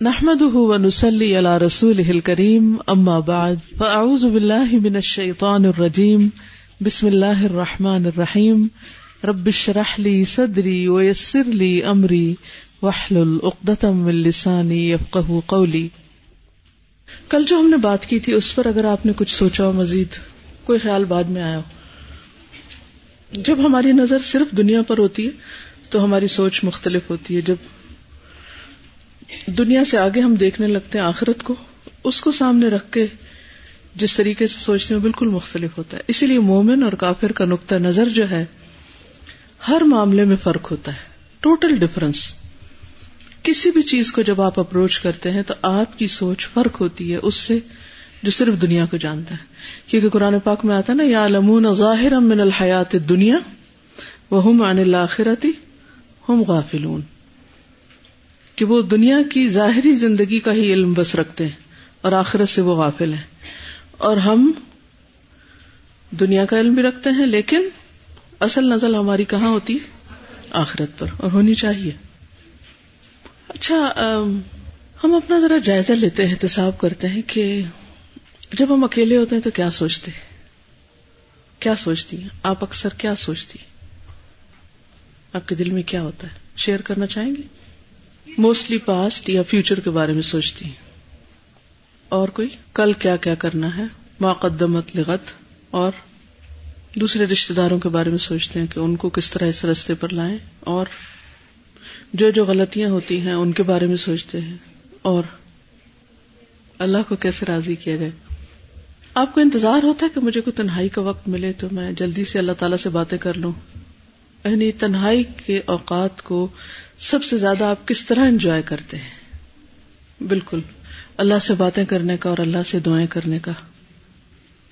نحمده ونسلي على رسوله الكريم، أما بعد، فأعوذ بالله من الشيطان الرجيم، بسم الله الرحمن الرحيم، رب اشرح لي صدري ويسر لي أمري، واحلل عقدة من لساني يفقه قولي۔ کل جو ہم نے بات کی تھی، اس پر اگر آپ نے کچھ سوچا ہو مزید، کوئی خیال بعد میں آیا ہو۔ جب ہماری نظر صرف دنیا پر ہوتی ہے، تو ہماری سوچ مختلف ہوتی ہے۔ جب دنیا سے آگے ہم دیکھنے لگتے ہیں، آخرت کو، اس کو سامنے رکھ کے جس طریقے سے سوچتے ہیں بالکل مختلف ہوتا ہے۔ اسی لیے مومن اور کافر کا نقطۂ نظر جو ہے، ہر معاملے میں فرق ہوتا ہے۔ ٹوٹل ڈفرنس کسی بھی چیز کو جب آپ اپروچ کرتے ہیں، تو آپ کی سوچ فرق ہوتی ہے، اس سے جو صرف دنیا کو جانتا ہے۔ کیونکہ قرآن پاک میں آتا نا یا لمون ظاہر من الحیات دنیا وہ ہم عن الآخرتی ہم غافلون. کہ وہ دنیا کی ظاہری زندگی کا ہی علم بس رکھتے ہیں اور آخرت سے وہ غافل ہیں۔ اور ہم دنیا کا علم بھی رکھتے ہیں، لیکن اصل نزل ہماری کہاں ہوتی؟ آخرت پر، اور ہونی چاہیے۔ اچھا ہم اپنا ذرا جائزہ لیتے ہیں، احتساب کرتے ہیں کہ جب ہم اکیلے ہوتے ہیں تو کیا سوچتے؟ کیا سوچتی ہیں؟ آپ اکثر کیا سوچتی؟ آپ کے دل میں کیا ہوتا ہے؟ شیئر کرنا چاہیں گے؟ موسٹلی پاسٹ یا فیوچر کے بارے میں سوچتی ہیں۔ اور کوئی؟ کل کیا کیا کرنا ہے؟ ماقدمت لغت اور دوسرے رشتے داروں کے بارے میں سوچتے ہیں کہ ان کو کس طرح اس رستے پر لائیں۔ اور جو جو غلطیاں ہوتی ہیں ان کے بارے میں سوچتے ہیں۔ اور اللہ کو کیسے راضی کیا جائے؟ آپ کو انتظار ہوتا ہے کہ مجھے کوئی تنہائی کا وقت ملے تو میں جلدی سے اللہ تعالیٰ سے باتیں کر لوں۔ یعنی تنہائی کے اوقات کو سب سے زیادہ آپ کس طرح انجوائے کرتے ہیں؟ بالکل، اللہ سے باتیں کرنے کا اور اللہ سے دعائیں کرنے کا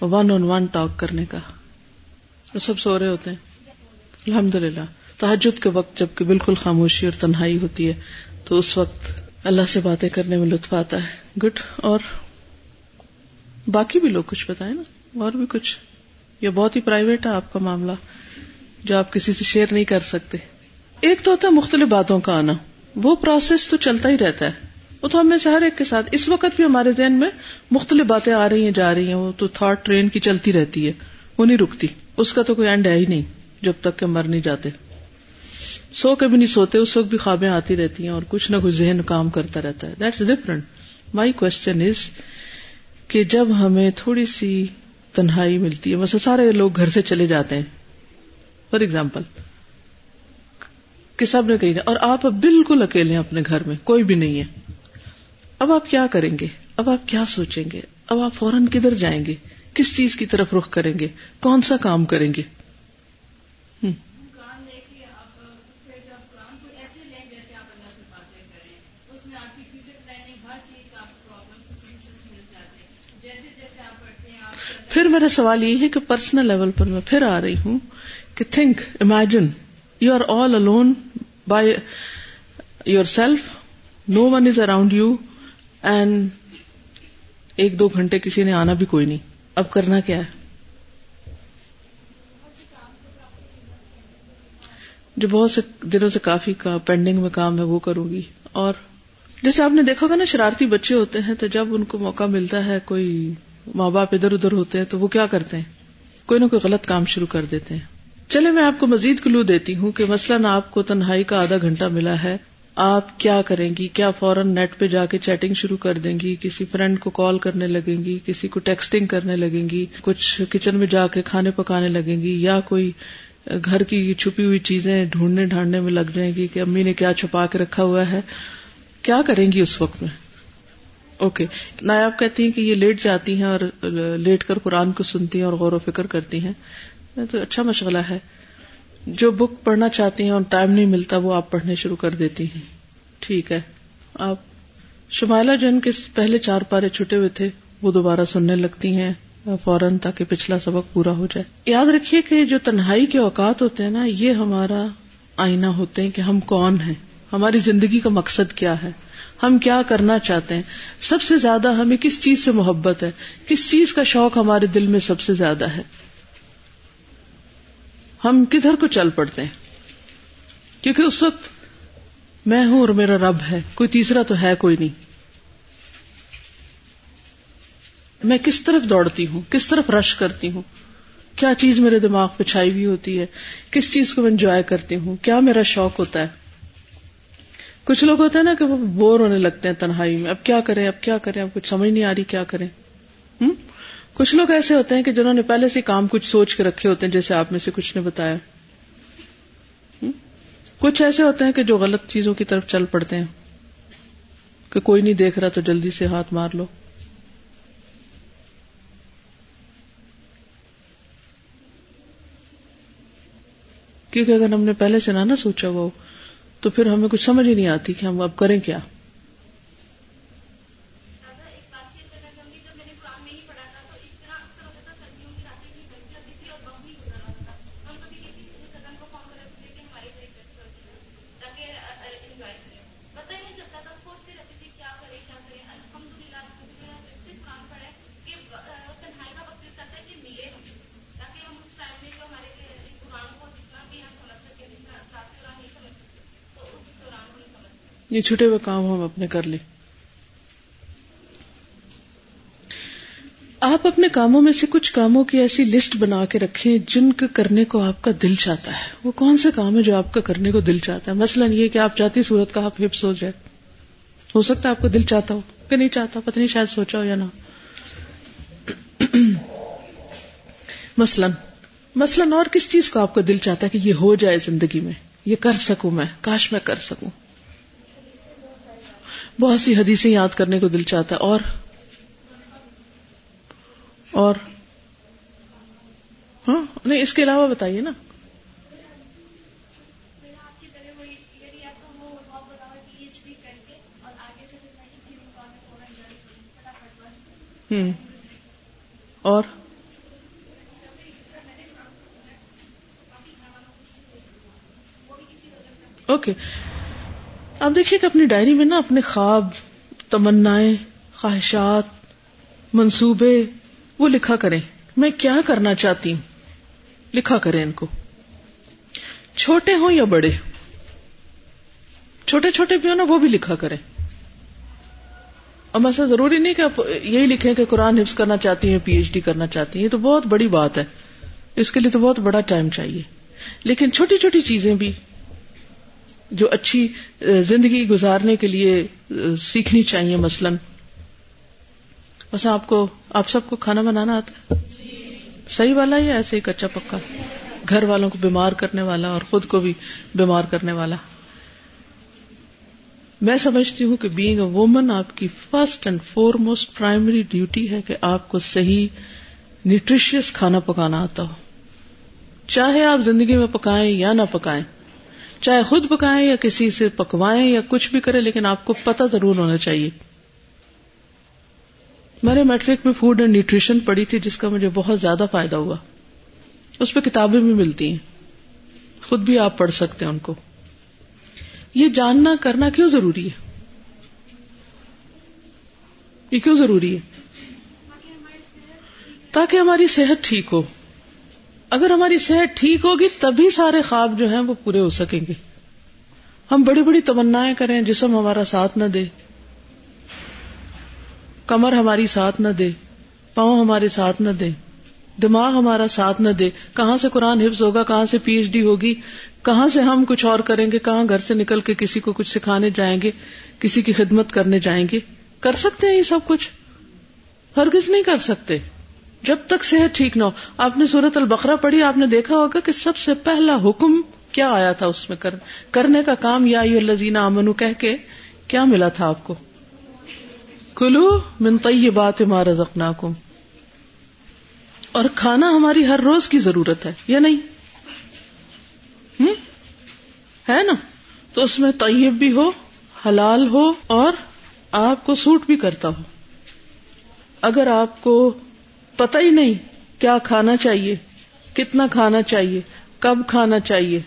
ون آن ون ٹاک کرنے کا۔ وہ سب سو رہے ہوتے ہیں۔ الحمد للہ تحجد کے وقت جبکہ بالکل خاموشی اور تنہائی ہوتی ہے، تو اس وقت اللہ سے باتیں کرنے میں لطف آتا ہے۔ گڈ اور باقی بھی لوگ کچھ بتائیں نا؟ اور بھی کچھ؟ یہ بہت ہی پرائیویٹ ہے آپ کا معاملہ۔ جو آپ کسی سے شیئر نہیں کر سکتے۔ ایک تو ہوتا ہے مختلف باتوں کا آنا۔ وہ پروسیس تو چلتا ہی رہتا ہے۔ وہ تو ہمیں سے ہر ایک کے ساتھ۔ اس وقت بھی ہمارے ذہن میں مختلف باتیں آ رہی ہیں، جا رہی ہیں۔ وہ تو تھاٹ ٹرین کی چلتی رہتی ہے۔ وہ نہیں رکتی۔ اس کا تو کوئی اینڈ ہے ہی نہیں۔ جب تک کہ مر نہیں جاتے۔ سو کبھی نہیں سوتے، اس وقت بھی خوابیں آتی رہتی ہیں اور کچھ نہ کچھ ذہن کام کرتا رہتا ہے۔ That's different my question is کہ جب ہمیں تھوڑی سی تنہائی ملتی ہے بس سارے لوگ گھر سے چلے جاتے ہیں۔ فار ایگزامپل کہ سب نے کہی اور آپ اب بالکل اکیلے ہیں اپنے گھر میں، کوئی بھی نہیں ہے۔ اب آپ کیا کریں گے؟ اب آپ کیا سوچیں گے؟ اب آپ فوراً کدھر جائیں گے؟ کس چیز کی طرف رخ کریں گے؟ کون سا کام کریں گے؟ پھر میرا سوال یہ ہے کہ پرسنل لیول پر میں پھر آ رہی ہوں کہ think imagine you are all alone by yourself no one is around you and ایک دو گھنٹے کسی نے آنا بھی کوئی نہیں. اب کرنا کیا ہے؟ جو بہت سے دنوں سے کافی کا پینڈنگ میں کام ہے وہ کروں گی. اور جیسے آپ نے دیکھا گا نا، شرارتی بچے ہوتے ہیں تو جب ان کو موقع ملتا ہے کوئی ماں باپ ادھر ادھر ہوتے ہیں تو وہ کیا کرتے ہیں؟ کوئی نہ کوئی غلط کام شروع کر دیتے ہیں۔ چلے، میں آپ کو مزید کلو دیتی ہوں کہ مثلاً آپ کو تنہائی کا آدھا گھنٹہ ملا ہے۔ آپ کیا کریں گی؟ کیا فوراً نیٹ پہ جا کے چیٹنگ شروع کر دیں گی؟ کسی فرینڈ کو کال کرنے لگیں گی؟ کسی کو ٹیکسٹنگ کرنے لگیں گی؟ کچھ کچن میں جا کے کھانے پکانے لگیں گی؟ یا کوئی گھر کی چھپی ہوئی چیزیں ڈھونڈنے ڈھانڈنے میں لگ جائیں گی کہ امی نے کیا چھپا کے رکھا ہوا ہے؟ کیا کریں گی اس وقت میں؟ اوکے، نایاب کہتی ہیں کہ یہ لیٹ جاتی ہیں اور لیٹ کر قرآن کو سنتی ہیں اور غور و فکر کرتی ہیں۔ تو اچھا مشغلہ ہے۔ جو بک پڑھنا چاہتی ہیں، اور ٹائم نہیں ملتا، وہ آپ پڑھنے شروع کر دیتی ہیں۔ ٹھیک ہے۔ آپ شمائلہ جو ان کے پہلے چار پارے چھٹے ہوئے تھے، وہ دوبارہ سننے لگتی ہیں، فوراً تاکہ پچھلا سبق پورا ہو جائے۔ یاد رکھیے کہ جو تنہائی کے اوقات ہوتے ہیں نا، یہ ہمارا آئینہ ہوتے ہیں کہ ہم کون ہیں، ہماری زندگی کا مقصد کیا ہے، ہم کیا کرنا چاہتے ہیں۔ سب سے زیادہ ہمیں کس چیز سے محبت ہے؟ کس چیز کا شوق ہمارے دل میں سب سے زیادہ ہے؟ ہم کدھر کو چل پڑتے ہیں؟ کیونکہ اس وقت میں ہوں اور میرا رب ہے، کوئی تیسرا تو ہے کوئی نہیں۔ میں کس طرف دوڑتی ہوں؟ کس طرف رش کرتی ہوں؟ کیا چیز میرے دماغ پہ چھائی ہوئی ہوتی ہے؟ کس چیز کو میں انجوائے کرتی ہوں؟ کیا میرا شوق ہوتا ہے؟ کچھ لوگ ہوتا ہے نا کہ وہ بور ہونے لگتے ہیں تنہائی میں۔ اب کیا کریں؟ اب کیا کریں؟ اب کچھ سمجھ نہیں آ رہی کیا کریں؟ کچھ لوگ ایسے ہوتے ہیں کہ جنہوں نے پہلے سے کام کچھ سوچ کے رکھے ہوتے ہیں، جیسے آپ میں سے کچھ نے بتایا۔ کچھ ایسے ہوتے ہیں کہ جو غلط چیزوں کی طرف چل پڑتے ہیں۔ کہ کوئی نہیں دیکھ رہا تو جلدی سے ہاتھ مار لو۔ کیونکہ اگر ہم نے پہلے سے نہ سوچا ہوا تو پھر ہمیں کچھ سمجھ ہی نہیں آتی کہ ہم اب کریں کیا۔ یہ چھٹے ہوئے کام ہم اپنے کر لیں۔ آپ اپنے کاموں میں سے کچھ کاموں کی ایسی لسٹ بنا کے رکھیں جن کے کرنے کو آپ کا دل چاہتا ہے۔ وہ کون سے کام ہے جو آپ کا کرنے کو دل چاہتا ہے؟ مثلاً یہ کہ آپ چاہتی صورت کا آپ حفظ ہو جائے۔ ہو سکتا ہے آپ کو دل چاہتا ہو، کہ نہیں چاہتا، پتہ نہیں شاید سوچا ہو یا نہ۔ مثلاً مثلاً اور کس چیز کو آپ کو دل چاہتا ہے کہ یہ ہو جائے زندگی میں؟ یہ کر سکوں میں، کاش میں کر سکوں۔ بہت سی حدیثیں یاد کرنے کو دل چاہتا اور اور ہاں نہیں، اس کے علاوہ بتائیے نا۔ ہوں اور اوکے۔ اب دیکھیے کہ اپنی ڈائری میں نا اپنے خواب تمنا خواہشات، منصوبے، وہ لکھا کریں۔ میں کیا کرنا چاہتی ہوں؟ لکھا کریں ان کو۔ چھوٹے ہوں یا بڑے؟ چھوٹے چھوٹے بھی ہو نا، وہ بھی لکھا کریں۔ اور ایسا ضروری نہیں کہ آپ یہی لکھیں کہ قرآن حفظ کرنا چاہتی ہیں پی ایچ ڈی کرنا چاہتی ہیں، یہ تو بہت بڑی بات ہے۔ اس کے لیے تو بہت بڑا ٹائم چاہیے۔ لیکن چھوٹی چھوٹی چیزیں بھی جو اچھی زندگی گزارنے کے لیے سیکھنی چاہیے مثلاً۔ بس آپ کو، آپ سب کو کھانا بنانا آتا ہے؟ صحیح والا یا ایسے ہی کچا پکا؟ گھر والوں کو بیمار کرنے والا اور خود کو بھی بیمار کرنے والا۔ میں سمجھتی ہوں کہ بینگ اے وومن آپ کی first and foremost primary duty ہے کہ آپ کو صحیح نیوٹریشیس کھانا پکانا آتا ہو۔ چاہے آپ زندگی میں پکائیں یا نہ پکائیں چاہے خود پکائیں یا کسی سے پکوائیں یا کچھ بھی کرے لیکن آپ کو پتا ضرور ہونا چاہیے۔ میں نے میٹرک میں فوڈ اینڈ نیوٹریشن پڑھی تھی، جس کا مجھے بہت زیادہ فائدہ ہوا۔ اس پہ کتابیں بھی ملتی ہیں۔ خود بھی آپ پڑھ سکتے ہیں ان کو۔ یہ جاننا کرنا کیوں ضروری ہے؟ یہ کیوں ضروری ہے؟ تاکہ ہماری صحت ٹھیک ہو۔ اگر ہماری صحت ٹھیک ہوگی تبھی سارے خواب جو ہیں وہ پورے ہو سکیں گے۔ ہم بڑی بڑی تمنا کریں، جسم ہمارا ساتھ نہ دے۔ کمر ہماری ساتھ نہ دے۔ پاؤں ہمارے ساتھ نہ دے۔ دماغ ہمارا ساتھ نہ دے۔ کہاں سے قرآن حفظ ہوگا، کہاں سے پی ایچ ڈی ہوگی؟ کہاں سے ہم کچھ اور کریں گے؟ کہاں گھر سے نکل کے کسی کو کچھ سکھانے جائیں گے؟ کسی کی خدمت کرنے جائیں گے؟ کر سکتے ہیں یہ سب کچھ؟ ہرگز نہیں کر سکتے۔ جب تک صحت ٹھیک نہ ہو۔ آپ نے سورت البقرہ پڑھی، آپ نے دیکھا ہوگا کہ سب سے پہلا حکم کیا آیا تھا اس میں؟ کر، کرنے کا کام یا لذین امنو کہہ کے کیا ملا تھا آپ کو؟ کلو منطی بات مار رزقناکم۔ اور کھانا ہماری ہر روز کی ضرورت ہے، یا نہیں؟ ہم؟ ہے نا؟ تو اس میں طیب بھی ہو، حلال ہو اور آپ کو سوٹ بھی کرتا ہو۔ اگر آپ کو پتہ ہی نہیں کیا کھانا چاہیے، کتنا کھانا چاہیے، کب کھانا چاہیے۔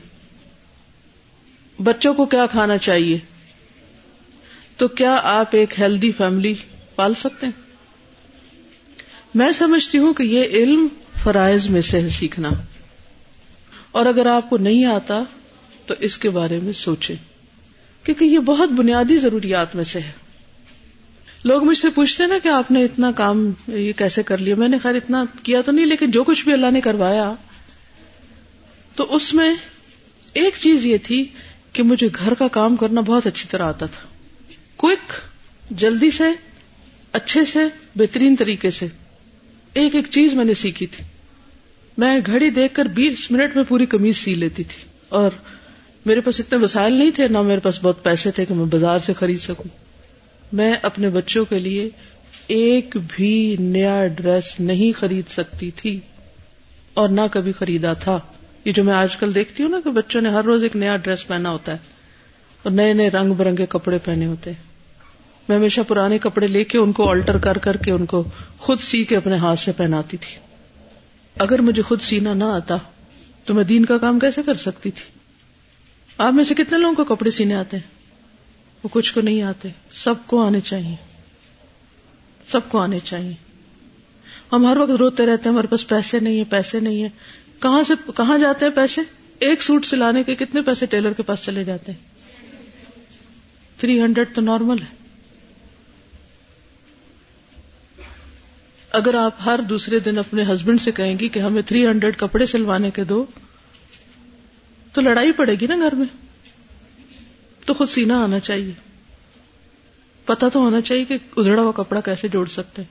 بچوں کو کیا کھانا چاہیے؟ تو کیا آپ ایک ہیلدی فیملی پال سکتے ہیں؟ میں سمجھتی ہوں کہ یہ علم فرائض میں سے ہے سیکھنا۔ اور اگر آپ کو نہیں آتا تو اس کے بارے میں سوچے کیونکہ یہ بہت بنیادی ضروریات میں سے ہے۔ لوگ مجھ سے پوچھتے نا کہ آپ نے اتنا کام یہ کیسے کر لیا؟ میں نے خیر اتنا کیا تو نہیں، لیکن جو کچھ بھی اللہ نے کروایا، تو اس میں ایک چیز یہ تھی کہ مجھے گھر کا کام کرنا بہت اچھی طرح آتا تھا۔ کوئک جلدی سے، اچھے سے، بہترین طریقے سے۔ ایک ایک چیز میں نے سیکھی تھی۔ میں گھڑی دیکھ کر بیس منٹ میں پوری کمیز سی لیتی تھی۔ اور میرے پاس اتنے وسائل نہیں تھے، نہ میرے پاس بہت پیسے تھے کہ میں بازار سے خرید سکوں۔ میں اپنے بچوں کے لیے ایک بھی نیا ڈریس نہیں خرید سکتی تھی اور نہ کبھی خریدا تھا۔ یہ جو میں آج کل دیکھتی ہوں نا کہ بچوں نے ہر روز ایک نیا ڈریس پہنا ہوتا ہے اور نئے نئے رنگ برنگے کپڑے پہنے ہوتے ہیں۔ میں ہمیشہ پرانے کپڑے لے کے ان کو آلٹر کر کر کے ان کو خود سی کے اپنے ہاتھ سے پہناتی تھی۔ اگر مجھے خود سینا نہ آتا تو میں دین کا کام کیسے کر سکتی تھی؟ آپ میں سے کتنے لوگوں کو کپڑے سینے آتے ہیں؟ وہ کچھ کو نہیں آتے۔ سب کو آنے چاہیے۔ سب کو آنے چاہیے۔ ہم ہر وقت روتے رہتے ہیں، ہمارے پاس پیسے نہیں ہے پیسے نہیں ہے کہاں سے، کہاں جاتے ہیں پیسے؟ ایک سوٹ سلانے کے کتنے پیسے ٹیلر کے پاس چلے جاتے ہیں؟ تھری ہنڈریڈ تو نارمل ہے۔ اگر آپ ہر دوسرے دن اپنے ہسبینڈ سے کہیں گی کہ ہمیں تھری ہنڈریڈ کپڑے سلوانے کے دو، تو لڑائی پڑے گی نا گھر میں۔ تو خود سینا آنا چاہیے۔ پتا تو ہونا چاہیے کہ ادھڑا ہوا کپڑا کیسے جوڑ سکتے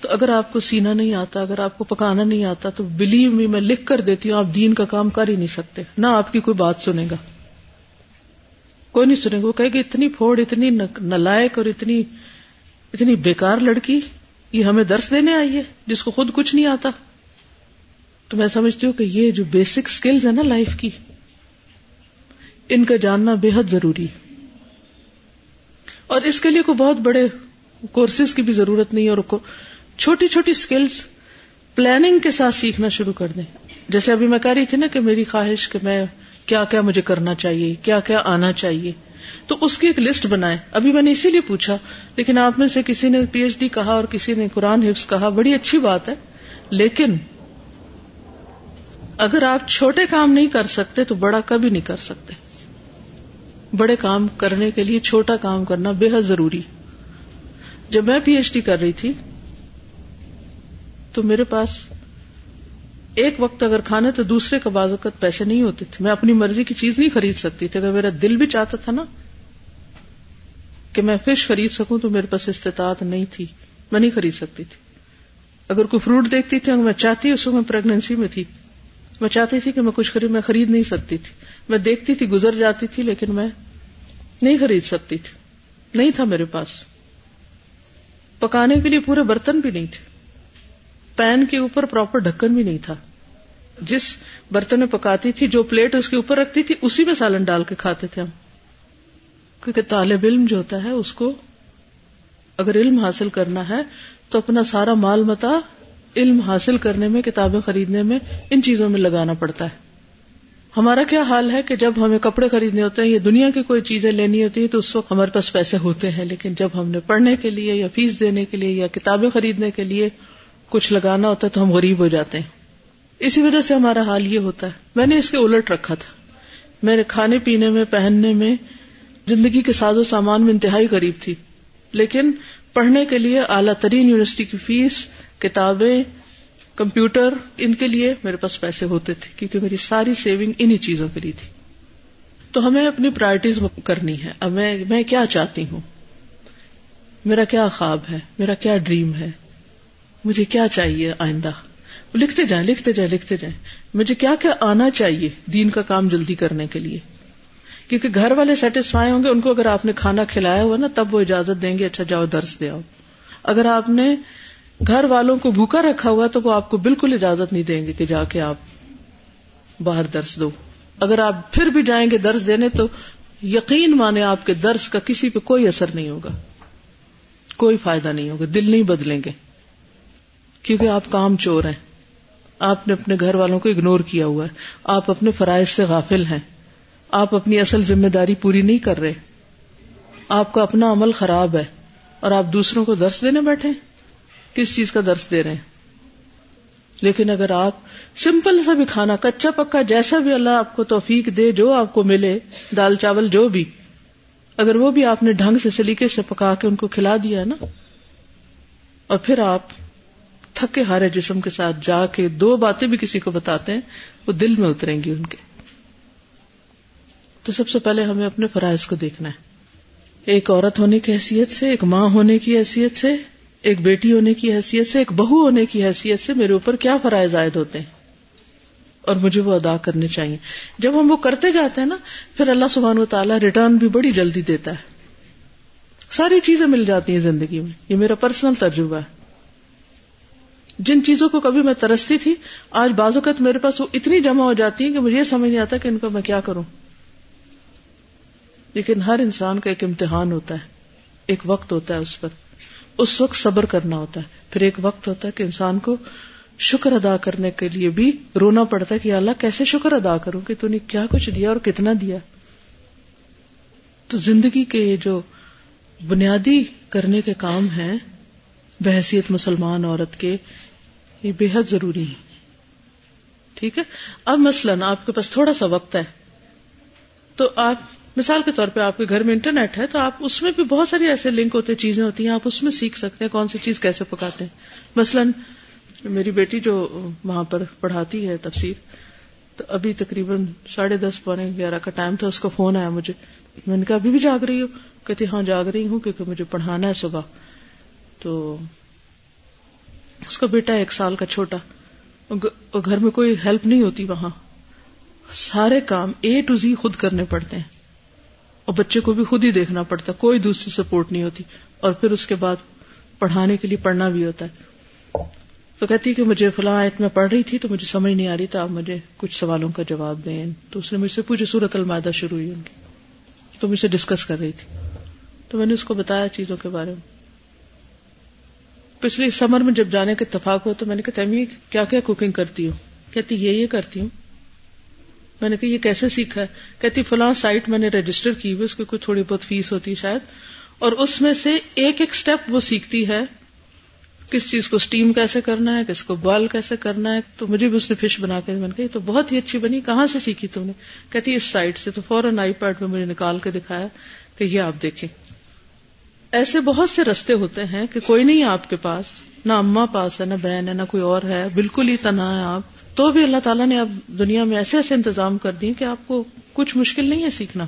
تو اگر آپ کو سینا نہیں آتا، اگر آپ کو پکانا نہیں آتا، تو بلیو می میں لکھ کر دیتی ہوں، آپ دین کا کام کر ہی نہیں سکتے۔ نہ آپ کی کوئی بات سنے گا۔ کوئی نہیں سنے گا۔ وہ کہے گی اتنی پھوڑ، اتنی نلائک اور اتنی اتنی بیکار لڑکی، یہ ہمیں درس دینے آئی ہے، جس کو خود کچھ نہیں آتا۔ تو میں سمجھتی ہوں کہ یہ جو بیسک سکلز ہے نا لائف کی ان کا جاننا بے حد ضروری اور اس کے لیے کوئی بہت بڑے کورسز کی بھی ضرورت نہیں اور کو چھوٹی چھوٹی اسکلس پلاننگ کے ساتھ سیکھنا شروع کر دیں۔ جیسے ابھی میں کہہ رہی تھی نا کہ میری خواہش کہ میں کیا کیا مجھے کرنا چاہیے، کیا کیا آنا چاہیے۔ تو اس کی ایک لسٹ بنائے ابھی میں نے اسی لیے پوچھا، لیکن آپ میں سے کسی نے پی ایچ ڈی کہا اور کسی نے قرآن حفظ کہا، بڑی اچھی بات ہے۔ لیکن اگر آپ چھوٹے کام نہیں کر سکتے تو بڑا کبھی نہیں کر سکتے۔ بڑے کام کرنے کے لیے چھوٹا کام کرنا بے حد ضروری۔ جب میں پی ایچ ڈی کر رہی تھی، تو میرے پاس ایک وقت اگر کھانے تو دوسرے کا بعض اوقات پیسے نہیں ہوتے تھے۔ میں اپنی مرضی کی چیز نہیں خرید سکتی تھی۔ اگر میرا دل بھی چاہتا تھا نا کہ میں فش خرید سکوں، تو میرے پاس استطاعت نہیں تھی۔ میں نہیں خرید سکتی تھی۔ اگر کوئی فروٹ دیکھتی تھی میں چاہتی اس میں پریگنینسی میں تھی۔ میں چاہتی تھی کہ میں کچھ خرید، میں خرید نہیں سکتی تھی۔ میں دیکھتی تھی، گزر جاتی تھی، لیکن میں نہیں خرید سکتی تھی۔ نہیں تھا میرے پاس۔ پکانے کے لیے پورے برتن بھی نہیں تھے۔ پین کے اوپر پراپر ڈھکن بھی نہیں تھا۔ جس برتن میں پکاتی تھی، جو پلیٹ اس کے اوپر رکھتی تھی، اسی میں سالن ڈال کے کھاتے تھے ہم۔ کیونکہ طالب علم جو ہوتا ہے، اس کو اگر علم حاصل کرنا ہے، تو اپنا سارا مال متا علم حاصل کرنے میں، کتابیں خریدنے میں، ان چیزوں میں لگانا پڑتا ہے۔ ہمارا کیا حال ہے کہ جب ہمیں کپڑے خریدنے ہوتے ہیں یا دنیا کی کوئی چیزیں لینی ہوتی ہے تو اس وقت ہمارے پاس پیسے ہوتے ہیں، لیکن جب ہم نے پڑھنے کے لیے یا فیس دینے کے لیے یا کتابیں خریدنے کے لیے کچھ لگانا ہوتا ہے تو ہم غریب ہو جاتے ہیں۔ اسی وجہ سے ہمارا حال یہ ہوتا ہے۔ میں نے اس کے الٹ رکھا تھا۔ میرے کھانے پینے میں، پہننے میں، زندگی کے ساز و سامان میں انتہائی قریب تھی۔ لیکن پڑھنے کے لیے اعلیٰ ترین یونیورسٹی کی فیس، کتابیں کمپیوٹر ان کے لیے میرے پاس پیسے ہوتے تھے، کیونکہ میری ساری سیونگ انہی چیزوں کے لیے تھی۔ تو ہمیں اپنی پرائرٹیز کرنی ہے اب میں میں کیا چاہتی ہوں؟ میرا کیا خواب ہے؟ میرا کیا ڈریم ہے؟ مجھے کیا چاہیے آئندہ؟ لکھتے جائیں لکھتے جائیں لکھتے جائیں۔ مجھے کیا کیا آنا چاہیے دین کا کام جلدی کرنے کے لیے؟ کیونکہ گھر والے سیٹسفائی ہوں گے، ان کو اگر آپ نے کھانا کھلایا ہوا نا، تب وہ اجازت دیں گے اچھا جاؤ درس دے آؤ۔ اگر آپ نے گھر والوں کو بھوکا رکھا ہوا تو وہ آپ کو بالکل اجازت نہیں دیں گے کہ جا کے آپ باہر درس دو۔ اگر آپ پھر بھی جائیں گے درس دینے تو یقین مانے آپ کے درس کا کسی پہ کوئی اثر نہیں ہوگا۔ کوئی فائدہ نہیں ہوگا۔ دل نہیں بدلیں گے۔ کیونکہ آپ کام چور ہیں۔ آپ نے اپنے گھر والوں کو اگنور کیا ہوا ہے۔ آپ اپنے فرائض سے غافل ہیں۔ آپ اپنی اصل ذمہ داری پوری نہیں کر رہے۔ آپ کا اپنا عمل خراب ہے اور آپ دوسروں کو درس دینے بیٹھے کس چیز کا درس دے رہے ہیں؟ لیکن اگر آپ سمپل سا بھی کھانا، کچا پکا جیسا بھی اللہ آپ کو توفیق دے، جو آپ کو ملے، دال چاول جو بھی، اگر وہ بھی آپ نے ڈھنگ سے، سلیقے سے پکا کے ان کو کھلا دیا نا، اور پھر آپ تھکے ہارے جسم کے ساتھ جا کے دو باتیں بھی کسی کو بتاتے ہیں، وہ دل میں اتریں گی ان کے۔ تو سب سے پہلے ہمیں اپنے فرائض کو دیکھنا ہے۔ ایک عورت ہونے کی حیثیت سے، ایک ماں ہونے کی حیثیت سے ایک بیٹی ہونے کی حیثیت سے، ایک بہو ہونے کی حیثیت سے میرے اوپر کیا فرائض عائد ہوتے ہیں؟ اور مجھے وہ ادا کرنے چاہیے۔ جب ہم وہ کرتے جاتے ہیں نا، پھر اللہ سبحان و تعالیٰ ریٹرن بھی بڑی جلدی دیتا ہے۔ ساری چیزیں مل جاتی ہیں زندگی میں۔ یہ میرا پرسنل تجربہ ہے۔ جن چیزوں کو کبھی میں ترستی تھی، آج بعض اوقات میرے پاس وہ اتنی جمع ہو جاتی ہے کہ مجھے یہ سمجھ نہیں آتا کہ ان کو میں کیا کروں۔ لیکن ہر انسان کا ایک امتحان ہوتا ہے، ایک وقت ہوتا ہے اس پر۔ اس وقت صبر کرنا ہوتا ہے۔ پھر ایک وقت ہوتا ہے کہ انسان کو شکر ادا کرنے کے لیے بھی رونا پڑتا ہے کہ اللہ کیسے شکر ادا کروں کہ تو نے کیا کچھ دیا اور کتنا دیا۔ تو زندگی کے جو بنیادی کرنے کے کام ہیں، بحثیت مسلمان عورت کے، یہ بے حد ضروری ہے ٹھیک ہے؟ اب مثلاً آپ کے پاس تھوڑا سا وقت ہے۔ تو آپ مثال کے طور پہ آپ کے گھر میں انٹرنیٹ ہے تو آپ اس میں بھی بہت ساری ایسے لنک ہوتے چیزیں ہوتی ہیں، آپ اس میں سیکھ سکتے ہیں کون سی چیز کیسے پکاتے ہیں۔ مثلاً میری بیٹی جو وہاں پر پڑھاتی ہے تفسیر، تو ابھی تقریباً ساڑھے دس، پونے گیارہ کا ٹائم تھا، اس کا فون آیا مجھے۔ میں نے کہا، ابھی بھی جاگ رہی ہوں کہتی ہاں جاگ رہی ہوں کیونکہ مجھے پڑھانا ہے صبح۔ تو اس کا بیٹا ایک سال کا چھوٹا گھر میں کوئی ہیلپ نہیں ہوتی وہاں۔ سارے کام اے ٹو زی خود کرنے پڑتے ہیں۔ اور بچے کو بھی خود ہی دیکھنا پڑتا ہے، کوئی دوسری سپورٹ نہیں ہوتی۔ اور پھر اس کے بعد پڑھانے کے لیے پڑھنا بھی ہوتا ہے۔ تو کہتی کہ مجھے فلاں آیت میں پڑھ رہی تھی تو مجھے سمجھ نہیں آ رہی تھا آپ مجھے کچھ سوالوں کا جواب دیں۔ تو اس نے مجھ سے پوچھے سورت المائدہ شروع ہوئی ان کی۔ تو مجھ سے ڈسکس کر رہی تھی۔ تو میں نے اس کو بتایا چیزوں کے بارے میں۔ پچھلے سمر میں جب جانے کا اتفاق ہوا تو میں نے کہا تمی کیا کیا کوکنگ کرتی ہوں؟ کہتی یہ یہ کرتی ہوں۔ میں نے کہا، یہ کیسے سیکھا ہے؟ کہتی، فلاں سائٹ میں نے رجسٹر کی ہوئی اس کی کوئی تھوڑی بہت فیس ہوتی ہے شاید۔ اور اس میں سے ایک ایک اسٹیپ وہ سیکھتی ہے، کس چیز کو اسٹیم کیسے کرنا ہے، کس کو بوائل کیسے کرنا ہے۔ تو مجھے بھی اس نے فش بنا کے میں نے کہی تو بہت ہی اچھی بنی، کہاں سے سیکھی تم نے؟ کہتی، اس سائٹ سے تو فوراً آئی پیڈ میں مجھے نکال کے دکھایا کہ یہ آپ دیکھیں۔ ایسے بہت سے رستے ہوتے ہیں کہ کوئی نہیں آپ کے پاس، نہ اما پاس ہے، نہ بہن ہے، نہ کوئی اور ہے، بالکل ہی تنہا ہے آپ۔ تو بھی اللہ تعالیٰ نے اب دنیا میں ایسے ایسے انتظام کر دیے کہ آپ کو کچھ مشکل نہیں ہے سیکھنا۔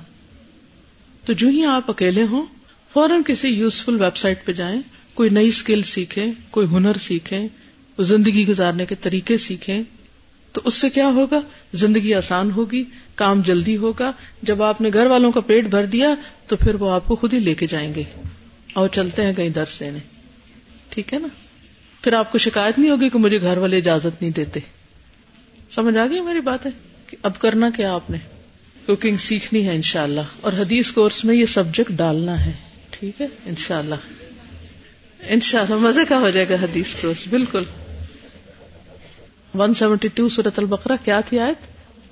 تو جو ہی آپ اکیلے ہوں، فوراً کسی یوزفل ویب سائٹ پہ جائیں، کوئی نئی اسکل سیکھیں، کوئی ہنر سیکھیں، زندگی گزارنے کے طریقے سیکھیں، تو اس سے کیا ہوگا؟ زندگی آسان ہوگی، کام جلدی ہوگا۔ جب آپ نے گھر والوں کا پیٹ بھر دیا، تو پھر وہ آپ کو خود ہی لے کے جائیں گے۔ اور چلتے ہیں کہیں درس دینے۔ ٹھیک ہے نا؟ پھر آپ کو شکایت نہیں ہوگی کہ مجھے گھر والے اجازت نہیں دیتے۔ سمجھ آ گئی میری بات ہے کہ اب کرنا کیا آپ نے؟ کوکنگ سیکھنی ہے انشاءاللہ، اور حدیث کورس میں یہ سبجیکٹ ڈالنا ہے، ٹھیک ہے؟ انشاءاللہ۔ انشاءاللہ، مزے کا ہو جائے گا حدیث کورس، بالکل۔ ون سیونٹی ٹو سورت البقرہ، کیا تھی آیت؟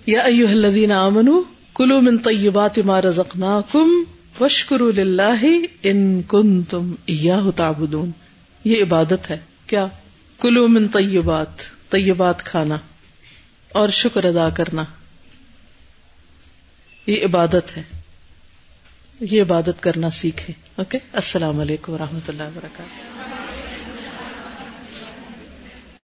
یا ایوہ الذین آمنو، کلو من طیبات ما رزقناکم وشکرو للہ ان کنتم ایاہ تعبدون۔ یہ عبادت ہے، کیا؟ کلو من طیبات طیبات کھانا۔ اور شکر ادا کرنا۔ یہ عبادت ہے۔ یہ عبادت کرنا سیکھے اوکے السلام علیکم و رحمۃ اللہ وبرکاتہ۔